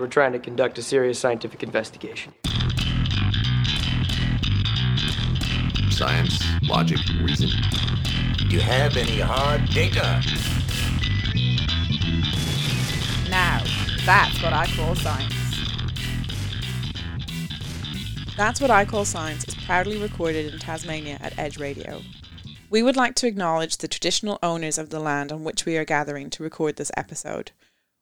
We're trying to conduct a serious scientific investigation. Science, logic, reason. Do you have any hard data? Now, that's what I call science. That's What I Call Science is proudly recorded in Tasmania at Edge Radio. We would like to acknowledge the traditional owners of the land on which we are gathering to record this episode.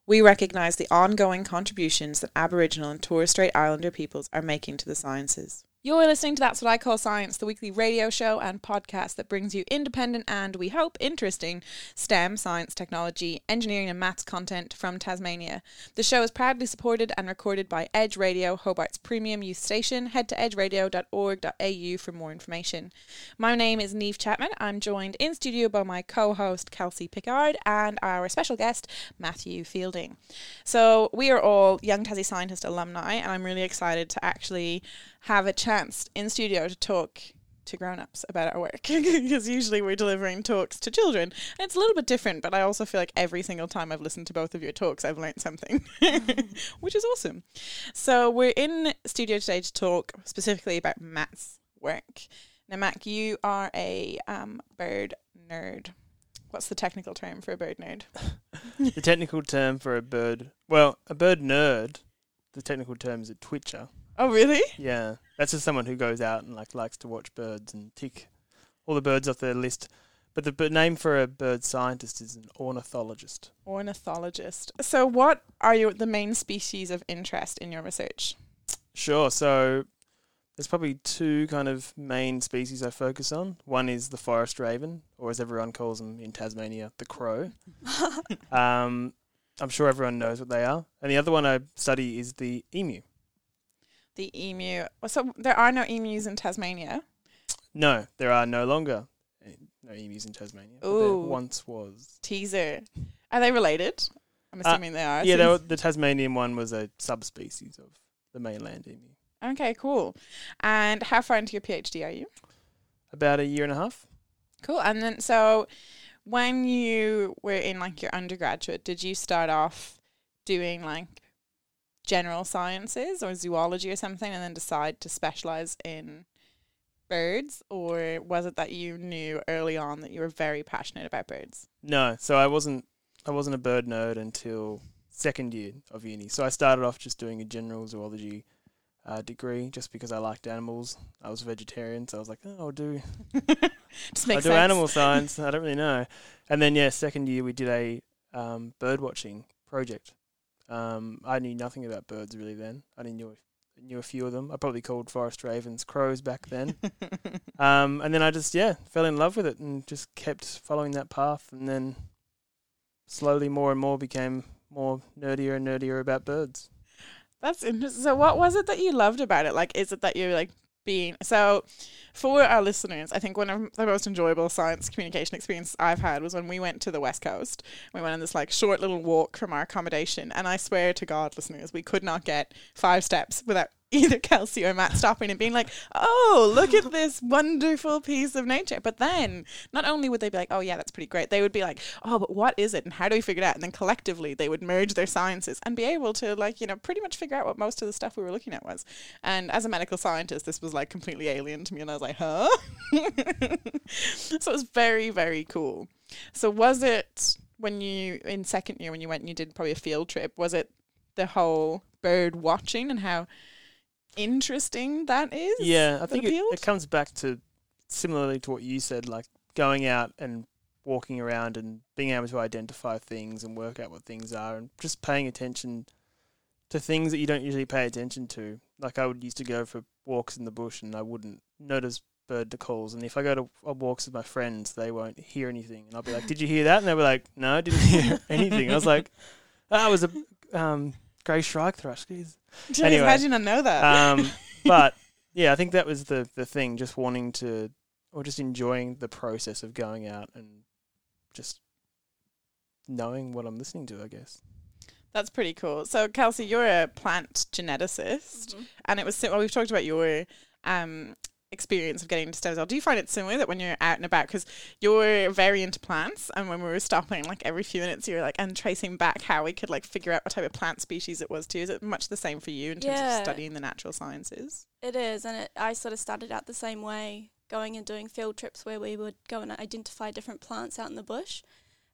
We recognise the ongoing contributions that Aboriginal and Torres Strait Islander peoples are making to the sciences. You're listening to That's What I Call Science, the weekly radio show and podcast that brings you independent and, we hope, interesting STEM, science, technology, engineering, and maths content from Tasmania. The show is proudly supported and recorded by Edge Radio, Hobart's premium youth station. Head to edgeradio.org.au for more information. My name is Neve Chapman. I'm joined in studio by my co host, Kelsey Pickard, and our special guest, Matthew Fielding. So, we are all Young Tassie Scientist alumni, and I'm really excited to actually have a chance in studio to talk to grown-ups about our work. Because usually we're delivering talks to children. It's a little bit different but i also feel like every single time i've listened to both of your talks i've learned something which is awesome. So we're in studio today to talk specifically about matt's work. Now matt you are a um, bird nerd. What's the technical term for a bird nerd? The technical term for a bird, well, a bird nerd, the technical term is a twitcher. Oh really Yeah, that's just someone who goes out and like likes to watch birds and tick all the birds off their list. But the b- name for a bird scientist is an ornithologist. ornithologist so what are your the main species of interest in your research Sure. So there's probably two kind of main species I focus on. One is the forest raven, or as everyone calls them in Tasmania, the crow. um, I'm sure everyone knows what they are. And the other one I study is the emu. The emu. So there are no emus in Tasmania. No, there are no longer eh, no emus in Tasmania. Ooh. once was. Teaser. Are they related? I'm Uh, assuming they are. Yeah, they were, the Tasmanian one was a subspecies of the mainland emu. Okay, cool. And how far into your PhD are you? About a year and a half. Cool. And then so when you were in like your undergraduate, did you start off doing like general sciences or zoology or something and then decide to specialize in birds or was it that you knew early on that you were very passionate about birds? No, so I wasn't I wasn't a bird nerd until second year of uni. So I started off just doing a general zoology uh, degree just because I liked animals. I was vegetarian, so I was like, oh, I'll do Just I makes do animal science. I don't really know. And then yeah, second year we did a um, bird watching project. Um, I knew nothing about birds really then. I only knew a, knew a few of them. I probably called forest ravens crows back then. um, and then I just yeah fell in love with it and just kept following that path. And then slowly more and more became more nerdier and nerdier about birds. That's interesting. So, what was it that you loved about it? Like, is it that you're like being so? For our listeners, I think one of the most enjoyable science communication experiences I've had was when we went to the West Coast. We went on this like short little walk from our accommodation, and I swear to God, listeners, we could not get five steps without either Kelsey or Matt stopping and being like, "Oh, look at this wonderful piece of nature." But then, not only would they be like, "Oh yeah, that's pretty great," they would be like, "Oh, but what is it, and how do we figure it out?" And then collectively, they would merge their sciences and be able to like you know pretty much figure out what most of the stuff we were looking at was. And as a medical scientist, this was like completely alien to me, and I was like, "Huh?" so it was very very cool. So was it when you in second year when you went and you did probably a field trip? Was it the whole bird watching and how interesting that is? Yeah, I think it, it comes back to similarly to what you said, like going out and walking around and being able to identify things and work out what things are and just paying attention to things that you don't usually pay attention to. Like I would used to go for walks in the bush and I wouldn't notice bird calls and if I go to walks with my friends they won't hear anything and I'll be like, Did you hear that? And they'll be like, No, I didn't hear anything. I was like, That was a um grey shrike thrush. Jeez. Jeez, anyway, how did you not know that? Um, but yeah, I think that was the the thing. Just wanting to, or just enjoying the process of going out and just knowing what I'm listening to. I guess. That's pretty cool. So, Kelsey, you're a plant geneticist, and it was well. We've talked about your um experience of getting to stem cell. Do you find it similar that when you're out and about, because you're very into plants, and when we were stopping like every few minutes, you were like and tracing back how we could like figure out what type of plant species it was too. Is it much the same for you in terms Yeah. of studying the natural sciences? It is, and it, I sort of started out the same way, going and doing field trips where we would go and identify different plants out in the bush,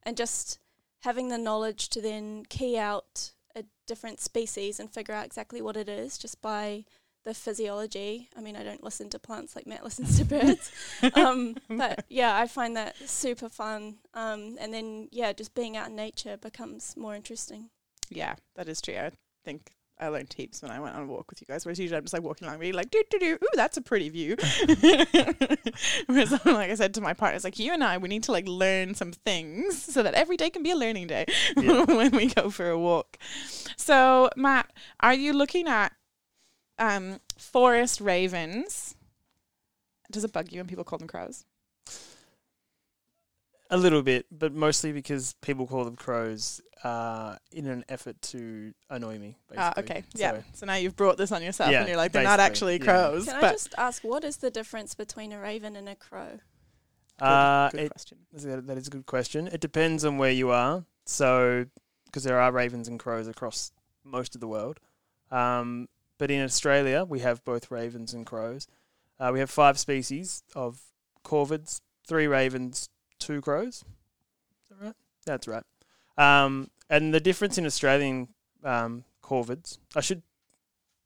and just having the knowledge to then key out a different species and figure out exactly what it is just by the physiology. I mean, I don't listen to plants like Matt listens to birds, um, but yeah, I find that super fun. Um, and then yeah, just being out in nature becomes more interesting. Yeah, that is true. I think I learned heaps when I went on a walk with you guys. Whereas usually I'm just like walking along, really like, doo doo doo, ooh, that's a pretty view. Whereas, like I said to my partner, it's like you and I, we need to like learn some things so that every day can be a learning day Yeah. when we go for a walk. So, Matt, are you looking at um, forest ravens? Does it bug you when people call them crows? A little bit, but mostly because people call them crows uh, in an effort to annoy me. Basically. Ah, okay, yeah. So, So now you've brought this on yourself, Yeah, and you're like, they're not actually basically, yeah. crows. Can I just ask, what is the difference between a raven and a crow? good, uh, good it, question. that that is a good question. It depends on where you are. So, because there are ravens and crows across most of the world. Um, but in Australia, we have both ravens and crows. Uh, we have five species of corvids, three ravens, two crows. Is that right? That's right. Um, and the difference in Australian um, corvids, I should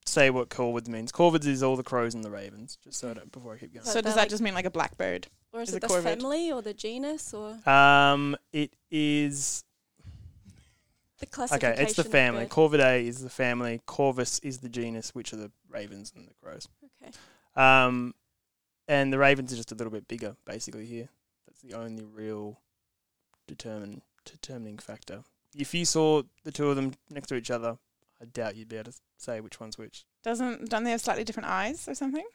say what corvids means. Corvids is all the crows and the ravens, just so I don't, before I keep going. So So does that like- just mean like a blackbird? Or is, Is it it the corvid? family or the genus or Um, it is the classification? Okay, it's the family. Corvidae is the family. Corvus is the genus, which are the ravens and the crows. Okay. Um, and the ravens are just a little bit bigger, basically. Here, that's the only real determine determining factor. If you saw the two of them next to each other, I doubt you'd be able to say which one's which. Doesn't don't they have slightly different eyes or something?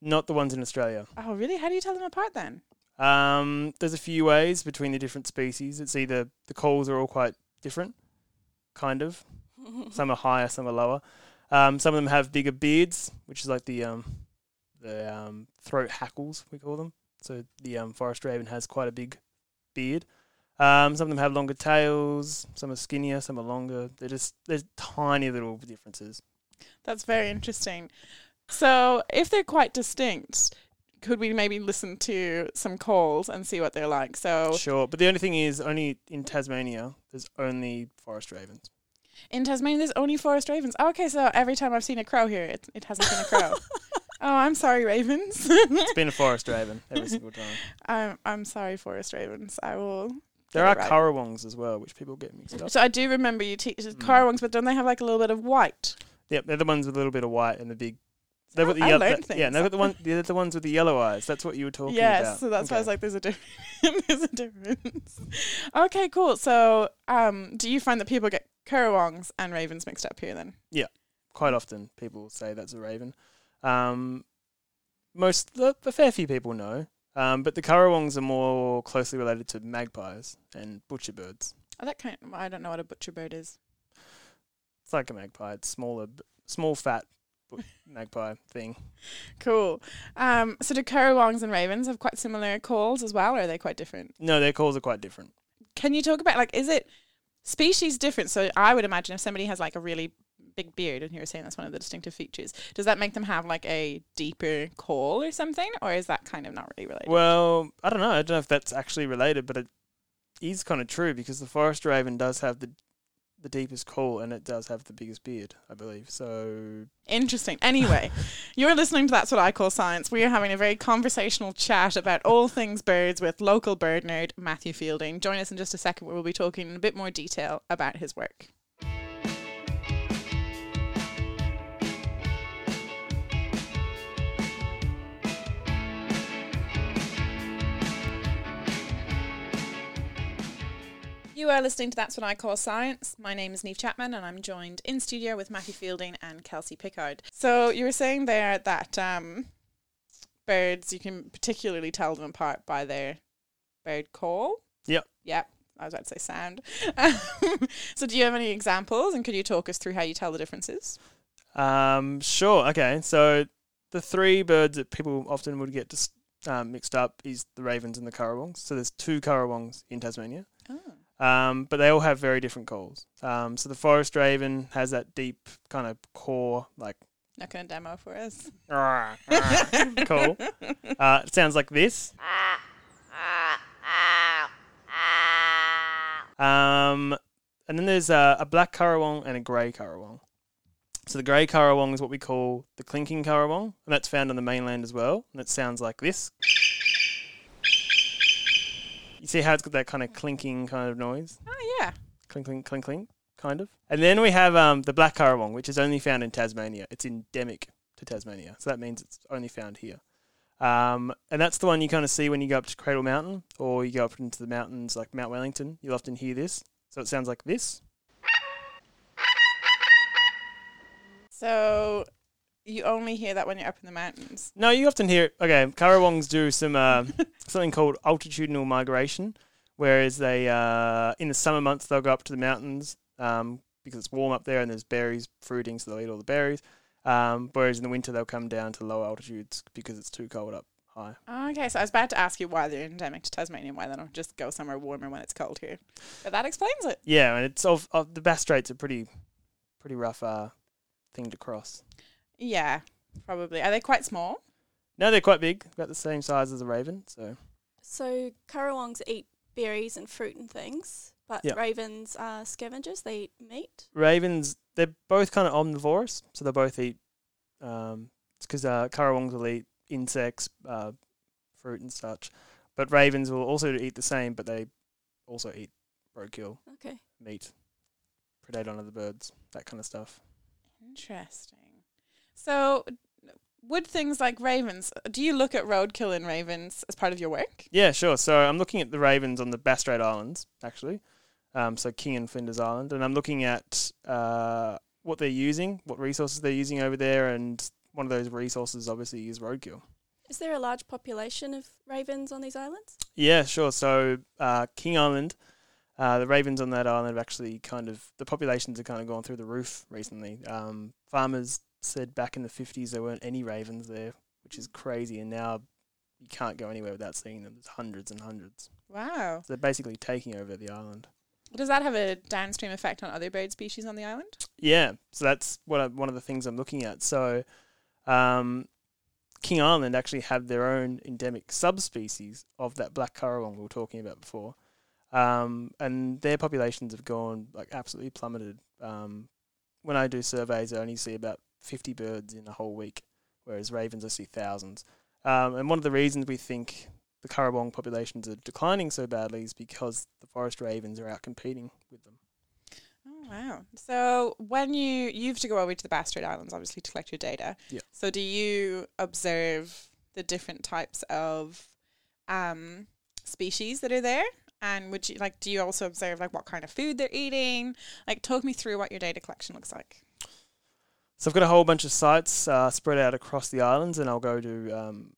Not the ones in Australia. Oh, really? How do you tell them apart then? Um, there's a few ways between the different species. It's either the calls are all quite different, kind of. Some are higher, some are lower. Um, some of them have bigger beards, which is like the um, the um, throat hackles we call them. So the um, forest raven has quite a big beard. Um, some of them have longer tails. Some are skinnier. Some are longer. They're just there's tiny little differences. That's very interesting. So, if they're quite distinct, could we maybe listen to some calls and see what they're like? So, Sure, but the only thing is, only in Tasmania, there's only forest ravens. in Tasmania, there's only forest ravens. okay, so every time I've seen a crow here, it, it hasn't been a crow. oh, I'm sorry, ravens. It's been a forest raven every single time. I'm I'm sorry, forest ravens. I will. There are right. currawongs as well, which people get mixed up. So I do remember you teach Mm. currawongs, but don't they have like a little bit of white? Yep, they're the ones with a little bit of white and the big. They've got the yellow. Yeah, they've got the one. They're the ones with the yellow eyes. That's what you were talking yes, about. Yes, so that's why I was like, there's a difference. there's a difference. Okay, cool. So, um, do you find that people get currawongs and ravens mixed up here then? Yeah, quite often people say that's a raven. Um, most the, a fair few people know, um, but the currawongs are more closely related to magpies and butcher birds. Oh, that kind. I don't know what a butcher bird is. It's like a magpie. It's smaller, small, fat magpie thing. Cool. Um, so do currawongs and ravens have quite similar calls as well, or are they quite different? No, their calls are quite different. Can you talk about like is it species different? So I would imagine if somebody has like a really big beard, and you were saying that's one of the distinctive features, does that make them have like a deeper call or something, or is that kind of not really related? Well, I don't know. I don't know if that's actually related, but it is kind of true because the forest raven does have the the deepest call and it does have the biggest beard, I believe. So Interesting. Anyway, you're listening to That's What I Call Science. We are having a very conversational chat about all things birds with local bird nerd Matthew Fielding. Join us in just a second where we'll be talking in a bit more detail about his work. You are listening to That's What I Call Science. My name is Neve Chapman, and I'm joined in studio with Matthew Fielding and Kelsey Pickard. So you were saying there that um, birds, you can particularly tell them apart by their bird call. Yep. Yep. I was about to say sound. so do you have any examples, and could you talk us through how you tell the differences? Um, sure. Okay. So the three birds that people often would get dis- um, mixed up is the ravens and the currawongs. So there's two currawongs in Tasmania, Oh. Um, but they all have very different calls. Um, so the forest raven has that deep kind of core, like Not going to demo for us. cool. Uh, it sounds like this. Um, and then there's a, a black currawong and a grey currawong. So the grey currawong is what we call the clinking currawong, and that's found on the mainland as well. And it sounds like this. You see how it's got that kind of clinking kind of noise? Oh, yeah. Clink, clink, clink, clink, kind of. And then we have um, the black currawong, which is only found in Tasmania. It's endemic to Tasmania, so that means it's only found here. Um, and that's the one you kind of see when you go up to Cradle Mountain or you go up into the mountains like Mount Wellington. You'll often hear this. So it sounds like this. So you only hear that when you're up in the mountains. No, you often hear. Okay, currawongs do some uh, something called altitudinal migration, whereas they uh, in the summer months they'll go up to the mountains um, because it's warm up there and there's berries fruiting, so they'll eat all the berries. Um, whereas in the winter they'll come down to low altitudes because it's too cold up high. Okay, so I was about to ask you why they're endemic to Tasmania, why they don't just go somewhere warmer when it's cold here. But that explains it. Yeah, and it's of, of the Bass Straits are pretty pretty rough uh, thing to cross. Yeah, probably. Are they quite small? No, they're quite big, about the same size as a raven. So So currawongs eat berries and fruit and things, but Yeah. ravens are scavengers. They eat meat. ravens, they're both kind of omnivorous, so they both eat. Um, because uh, currawongs will eat insects, uh, fruit and such, but ravens will also eat the same, but they also eat roadkill, Okay. meat, predate on other birds, that kind of stuff. Interesting. So, would things like ravens, do you look at roadkill in ravens as part of your work? Yeah, sure. So I'm looking at the ravens on the Bass Strait Islands, actually. Um, so King and Flinders Island, and I'm looking at uh, what they're using, what resources they're using over there, and one of those resources obviously is roadkill. Is there a large population of ravens on these islands? Yeah, sure. So uh, King Island, uh, the ravens on that island have actually kind of the populations have kind of gone through the roof recently. Um, farmers said back in the fifties there weren't any ravens there, which is crazy, and now you can't go anywhere without seeing them. There's hundreds and hundreds. Wow. So they're basically taking over the island. Does that have a downstream effect on other bird species on the island? Yeah, so that's what I, one of the things I'm looking at. So, um, King Island actually have their own endemic subspecies of that black currawong we were talking about before, um, and their populations have gone like absolutely plummeted. Um, when I do surveys, I only see about 50 birds in a whole week, whereas ravens I see thousands. Um, and one of the reasons we think the currawong populations are declining so badly is because the forest ravens are out competing with them. Oh wow! So when you you have to go over to the Bass Strait Islands, obviously, to collect your data. Yeah. So do you observe the different types of um, species that are there? And would you like? Do you also observe like what kind of food they're eating? Like, talk me through what your data collection looks like. So I've got a whole bunch of sites uh, spread out across the islands, and I'll go to um,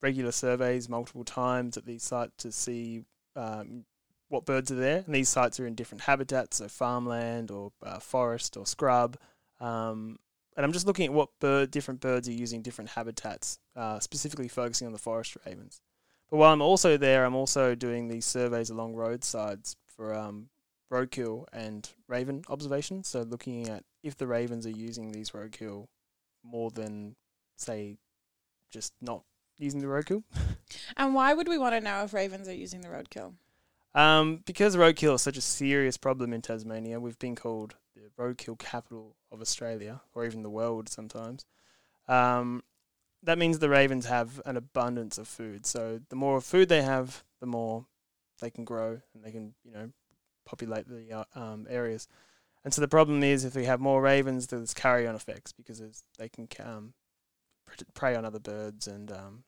regular surveys multiple times at these sites to see um, what birds are there. And these sites are in different habitats, so farmland or uh, forest or scrub. Um, and I'm just looking at what bird, different birds are using different habitats, uh, specifically focusing on the forest ravens. But while I'm also there, I'm also doing these surveys along roadsides for um, roadkill and raven observations. So looking at if the ravens are using these roadkill more than, say, just not using the roadkill. And why would we want to know if ravens are using the roadkill? Um, because roadkill is such a serious problem in Tasmania, we've been called the roadkill capital of Australia, or even the world sometimes. Um, that means the ravens have an abundance of food. So the more food they have, the more they can grow and they can, you know, populate the uh, um, areas. And so the problem is if we have more ravens, there's carry-on effects because they can um, prey on other birds and um,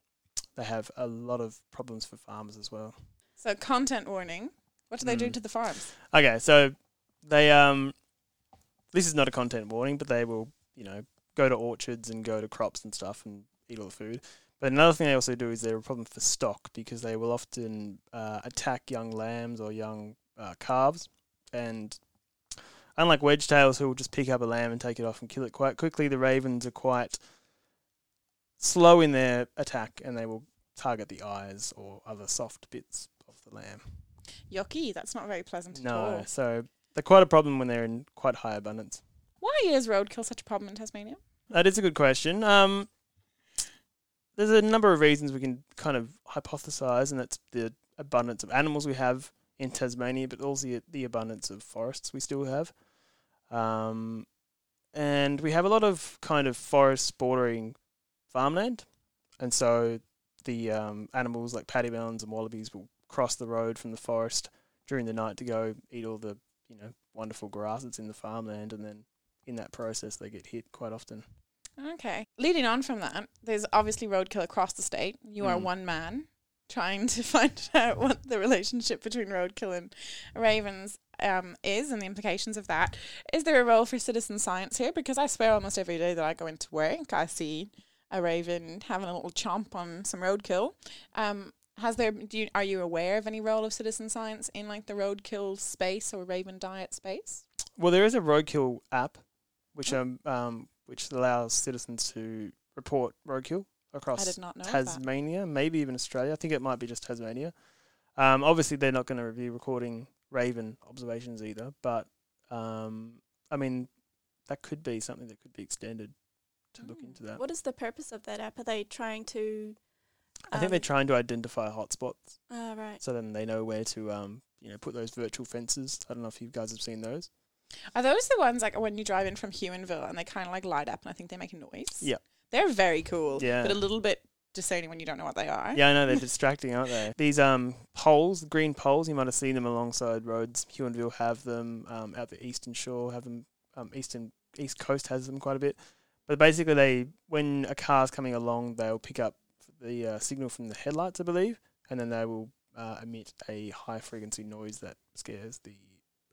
they have a lot of problems for farmers as well. So content warning. What do they do Mm. to the farms? Okay, so they um, this is not a content warning, but they will you know go to orchards and go to crops and stuff and eat all the food. But another thing they also do is they're a problem for stock because they will often uh, attack young lambs or young uh, calves, and unlike wedge tails who will just pick up a lamb and take it off and kill it quite quickly, the ravens are quite slow in their attack, and they will target the eyes or other soft bits of the lamb. Yucky. That's not very pleasant at No, all. so they're quite a problem when they're in quite high abundance. Why is roadkill such a problem in Tasmania? That is a good question. Um, there's a number of reasons we can kind of hypothesize, and that's the abundance of animals we have in Tasmania, but also the, abundance of forests we still have. Um, and we have a lot of kind of forests bordering farmland, and so the um, animals like pademelons and wallabies will cross the road from the forest during the night to go eat all the you know wonderful grass that's in the farmland, and then in that process they get hit quite often. Okay. Leading on from that, there's obviously roadkill across the state. You are Mm. one man trying to find out what the relationship between roadkill and ravens um, is and the implications of that. Is there a role for citizen science here? Because I swear almost every day that I go into work, I see a raven having a little chomp on some roadkill. Um, has there? Do you, are you aware of any role of citizen science in like the roadkill space or raven diet space? Well, there is a roadkill app, which um, um which allows citizens to report roadkill across I did not know of that. Tasmania, maybe even Australia. I think it might be just Tasmania. Um, obviously, they're not going to be recording raven observations either, but um, I mean, that could be something that could be extended to look Mm. into that. What is the purpose of that app? Are they trying to? I think they're um, trying to identify hotspots, Ah, right. so then they know where to um, you know, put those virtual fences. I don't know if you guys have seen those. Are those the ones like when you drive in from Huonville and they kind of like light up and I think they make a noise? Yeah. They're very cool. Yeah. But a little bit discerning when you don't know what they are. Yeah, I know they're distracting, aren't they? These um poles, green poles, you might have seen them alongside roads. Huonville have them. Um, out the eastern shore have them. Um, eastern east coast has them quite a bit. But basically, they when a car's coming along, they'll pick up the uh, signal from the headlights, I believe, and then they will uh, emit a high frequency noise that scares the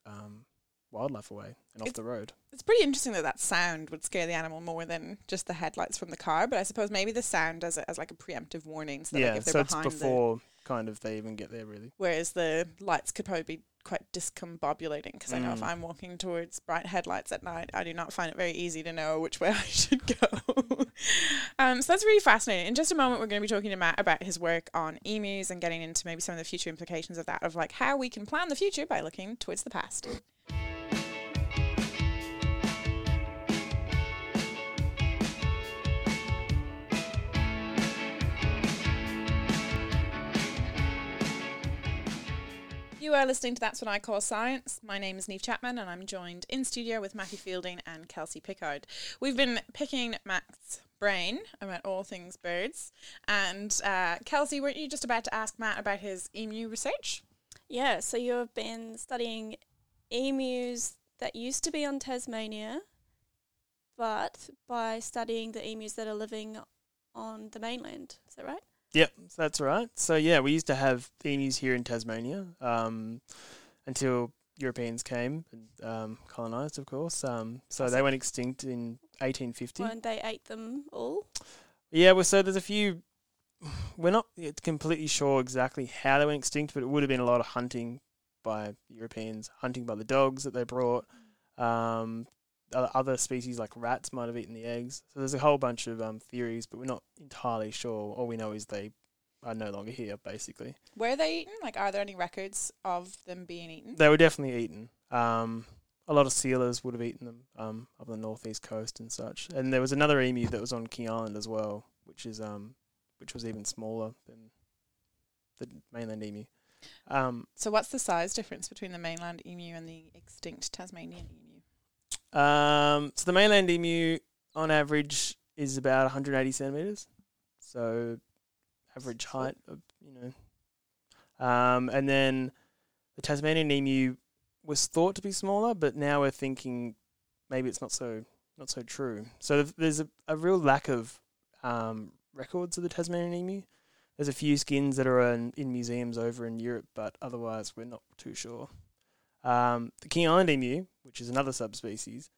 um, wildlife away and off It's- the road. It's pretty interesting that that sound would scare the animal more than just the headlights from the car. But I suppose maybe the sound does it as like a preemptive warning. So that yeah, like if they're so it's behind the, before kind of they even get there, really. whereas the lights could probably be quite discombobulating because I know if Mm. I'm walking towards bright headlights at night, I do not find it very easy to know which way I should go. um, so that's really fascinating. In just a moment, we're going to be talking to Matt about his work on emus and getting into maybe some of the future implications of that, of like how we can plan the future by looking towards the past. You are listening to That's What I Call Science. My name is Neve Chapman, and I'm joined in studio with Matthew Fielding and Kelsey Pickard. We've been picking Matt's brain about all things birds. And uh, Kelsey, weren't you just about to ask Matt about his emu research? Yeah. So you have been studying emus that used to be on Tasmania, but by studying the emus that are living on the mainland. Is that right? Yep, that's right. So yeah, we used to have emus here in Tasmania um, until Europeans came and um, colonised, of course. Um, so they went extinct in 1850. And they ate them all. Yeah, well, so there's a few. We're not yet completely sure exactly how they went extinct, but it would have been a lot of hunting by Europeans, hunting by the dogs that they brought. Um, other- species like rats might have eaten the eggs. So there's a whole bunch of um, theories, but we're not entirely sure. All we know is they are no longer here, basically. Were they eaten? Like, are there any records of them being eaten? They were definitely eaten. Um, a lot of sealers would have eaten them um, up the northeast coast and such. And there was another emu that was on King Island as well, which is um, which was even smaller than the mainland emu. Um, So, what's the size difference between the mainland emu and the extinct Tasmanian emu? Um, so the mainland emu, on average, is about 180 centimeters. So average height, of, you know. Um, and then the Tasmanian emu was thought to be smaller, but now we're thinking maybe it's not so not so true. So there's a, a real lack of um, records of the Tasmanian emu. There's a few skins that are in, in museums over in Europe, but otherwise we're not too sure. Um, the King Island emu, which is another subspecies,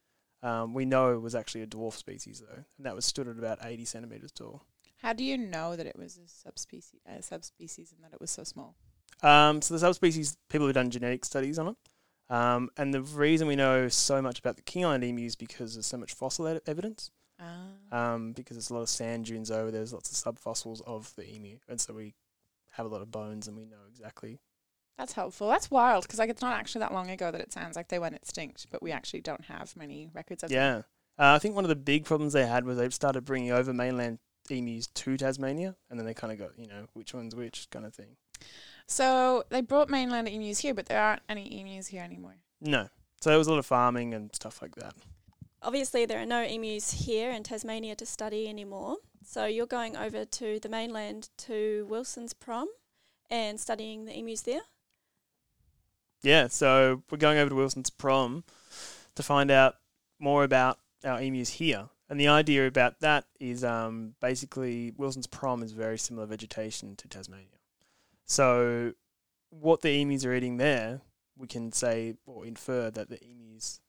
um, we know was actually a dwarf species though, and that was stood at about 80 centimeters tall. How do you know that it was a subspecies, a subspecies and that it was so small? Um, so the subspecies, people have done genetic studies on it. Um, and the reason we know so much about the King Island emu is because there's so much fossil evidence. Ah. um, because there's a lot of sand dunes over. there, There's lots of subfossils of the emu, and so we have a lot of bones, and we know exactly. That's helpful. That's wild because like it's not actually that long ago that it sounds like they went extinct, but we actually don't have many records of them. Yeah, uh, I think one of the big problems they had was they started bringing over mainland emus to Tasmania, and then they kind of got you know which one's which kind of thing. So they brought mainland emus here, but there aren't any emus here anymore. No, so there was a lot of farming and stuff like that. Obviously, there are no emus here in Tasmania to study anymore. So you're going over to the mainland to Wilson's Prom and studying the emus there. Yeah, so we're going over to Wilson's prom to find out more about our emus here. And the idea about that is um, basically Wilson's prom is very similar vegetation to Tasmania. So what the emus are eating there, we can say or infer that the emus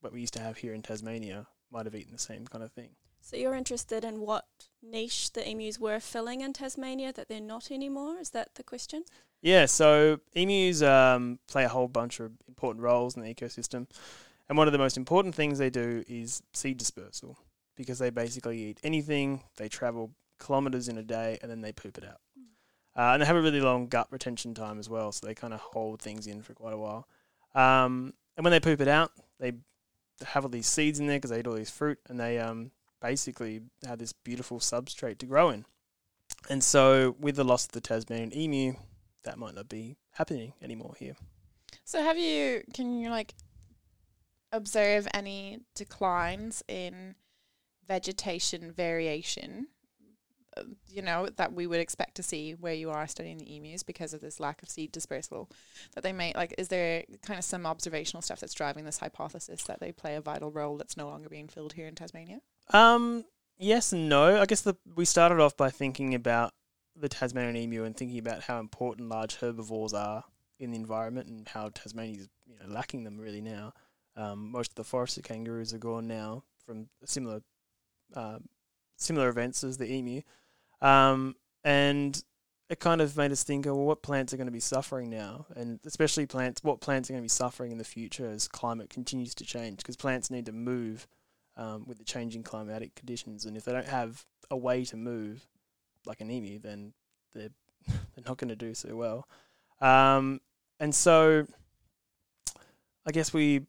what we used to have here in Tasmania might have eaten the same kind of thing. So you're interested in what niche the emus were filling in Tasmania that they're not anymore? Is that the question? Yeah, so emus um, play a whole bunch of important roles in the ecosystem. And one of the most important things they do is seed dispersal because they basically eat anything, they travel kilometers in a day, and then they poop it out. Uh, and they have a really long gut retention time as well, so they kind of hold things in for quite a while. Um, and when they poop it out, they have all these seeds in there because they eat all these fruit, and they um, basically have this beautiful substrate to grow in. And so, with the loss of the Tasmanian emu, that might not be happening anymore here. So have you? Can you like observe any declines in vegetation variation? uh, You know that we would expect to see where you are studying the emus because of this lack of seed dispersal that they may like. Is there kind of some observational stuff that's driving this hypothesis that they play a vital role that's no longer being filled here in Tasmania? Um, yes and no. I guess the we started off by thinking about the Tasmanian emu and thinking about how important large herbivores are in the environment and how Tasmania is you know, lacking them really now. Um, most of the forester kangaroos are gone now from similar um, similar events as the emu, um, and it kind of made us think, oh, well, what plants are going to be suffering now, and especially plants, what plants are going to be suffering in the future as climate continues to change, because plants need to move um, with the changing climatic conditions, and if they don't have a way to move, like an emu, then they're they're not going to do so well. Um, and so, I guess we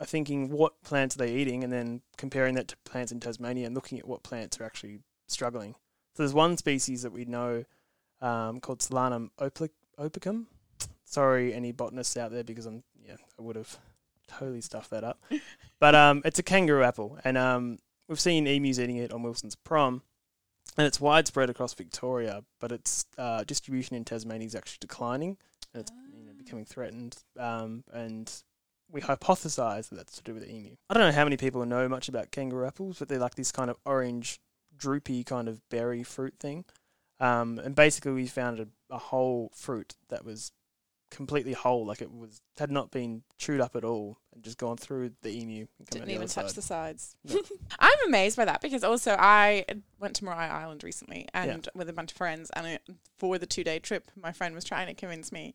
are thinking what plants are they eating, and then comparing that to plants in Tasmania, and looking at what plants are actually struggling. So there's one species that we know um, called Solanum oplic- opicum. Sorry, any botanists out there, because I'm yeah, I would have totally stuffed that up. but um, it's a kangaroo apple, and um, we've seen emus eating it on Wilson's Prom, and it's widespread across Victoria. But its uh, distribution in Tasmania is actually declining, and it's you know, becoming threatened. Um, and we hypothesize that that's to do with the emu. I don't know how many people know much about kangaroo apples, but they're like this kind of orange, droopy kind of berry fruit thing. Um, and basically, we found a, a whole fruit that was completely whole, like it was had not been chewed up at all, and just gone through the emu and come Didn't even touch side. the sides. No. I'm amazed by that because also I went to Maria Island recently and with a bunch of friends, and it, for the two day trip, my friend was trying to convince me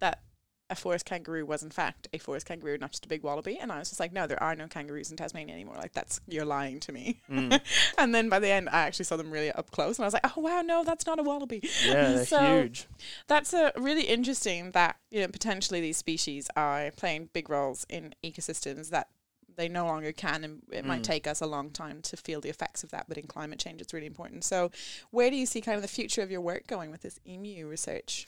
that a forest kangaroo was in fact a forest kangaroo, not just a big wallaby. And I was just like, no, there are no kangaroos in Tasmania anymore. Like that's you're lying to me. Mm. and then by the end, I actually saw them really up close, and I was like, oh wow, no, that's not a wallaby. Yeah, they're So- huge. That's a really interesting that you know potentially these species are playing big roles in ecosystems that they no longer can, and it might Mm. take us a long time to feel the effects of that. But in climate change, it's really important. So, where do you see kind of the future of your work going with this emu research?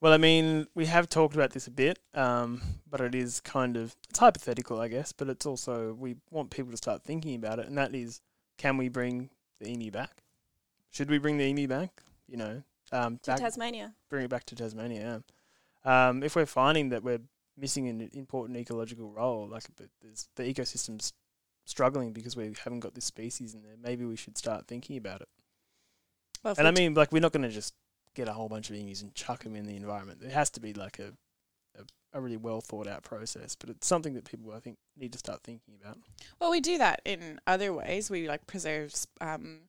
Well, I mean, we have talked about this a bit, um, but it is kind of it's hypothetical, I guess. But it's also we want people to start thinking about it, and that is, can we bring the emu back? Should we bring the emu back? You know, um, To back, Tasmania. bring it back to Tasmania. Yeah. Um, if we're finding that we're missing an important ecological role, like there's, the ecosystem's struggling because we haven't got this species in there, maybe we should start thinking about it. Well, And I mean, like, we're not going to just get a whole bunch of emus and chuck them in the environment. It has to be like a, a, a really well thought out process, but it's something that people, I think, need to start thinking about. well, we do that in other ways. We like preserve um,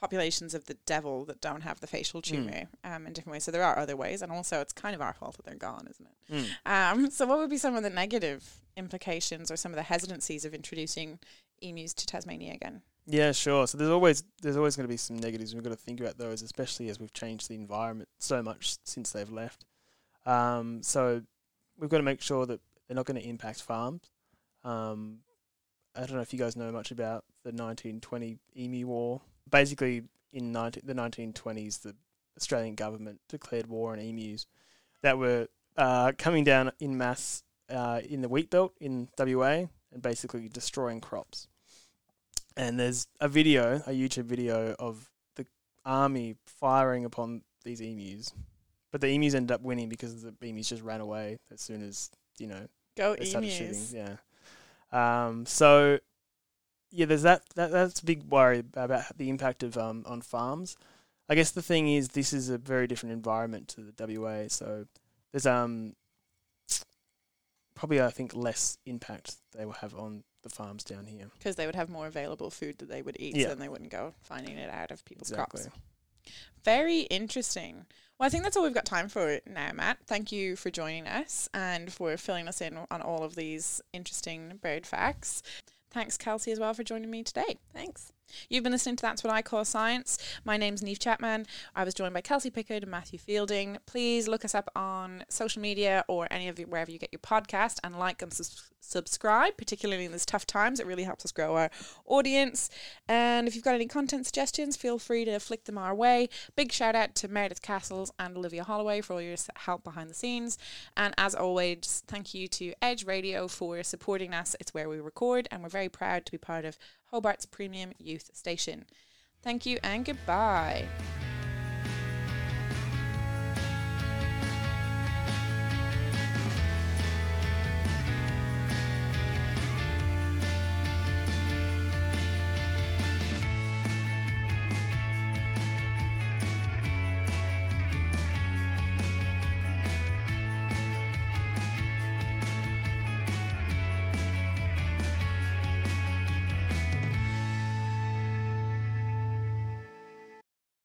populations of the devil that don't have the facial Mm. tumor um, in different ways. So there are other ways, and also it's kind of our fault that they're gone, isn't it? Mm. Um, so, what would be some of the negative implications or some of the hesitancies of introducing emus to Tasmania again? Yeah, sure. So there's always there's always going to be some negatives. We've got to think about those, especially as we've changed the environment so much since they've left. Um, so we've got to make sure that they're not going to impact farms. Um, I don't know if you guys know much about the 1920 emu war. Basically, in 19, the 1920s, the Australian government declared war on emus that were uh, coming down in mass uh, in the wheat belt in WA and basically destroying crops. And there's a video, a YouTube video of the army firing upon these emus, but the emus ended up winning because the emus just ran away as soon as you know Go they started shooting. Yeah. Um, so yeah, there's that, that. That's a big worry about the impact of um on farms. I guess the thing is, this is a very different environment to the WA. So there's um probably I think less impact they will have on the farms down here. Because they would have more available food that they would eat, Yeah. so then they wouldn't go finding it out of people's Exactly. crops. Very interesting. Well, I think that's all we've got time for now, Matt. Thank you for joining us and for filling us in on all of these interesting bird facts. Thanks, Kelsey, as well, for joining me today. Thanks. You've been listening to That's What I Call Science. My name's Neve Chapman. I was joined by Kelsey Pickard and Matthew Fielding. Please look us up on social media or any of you, wherever you get your podcast and like and sus- subscribe, particularly in these tough times. It really helps us grow our audience. And if you've got any content suggestions, feel free to flick them our way. Big shout out to Meredith Castles and Olivia Holloway for all your help behind the scenes. And as always, thank you to Edge Radio for supporting us. It's where we record, and we're very proud to be part of Hobart's premium youth station. Thank you and goodbye.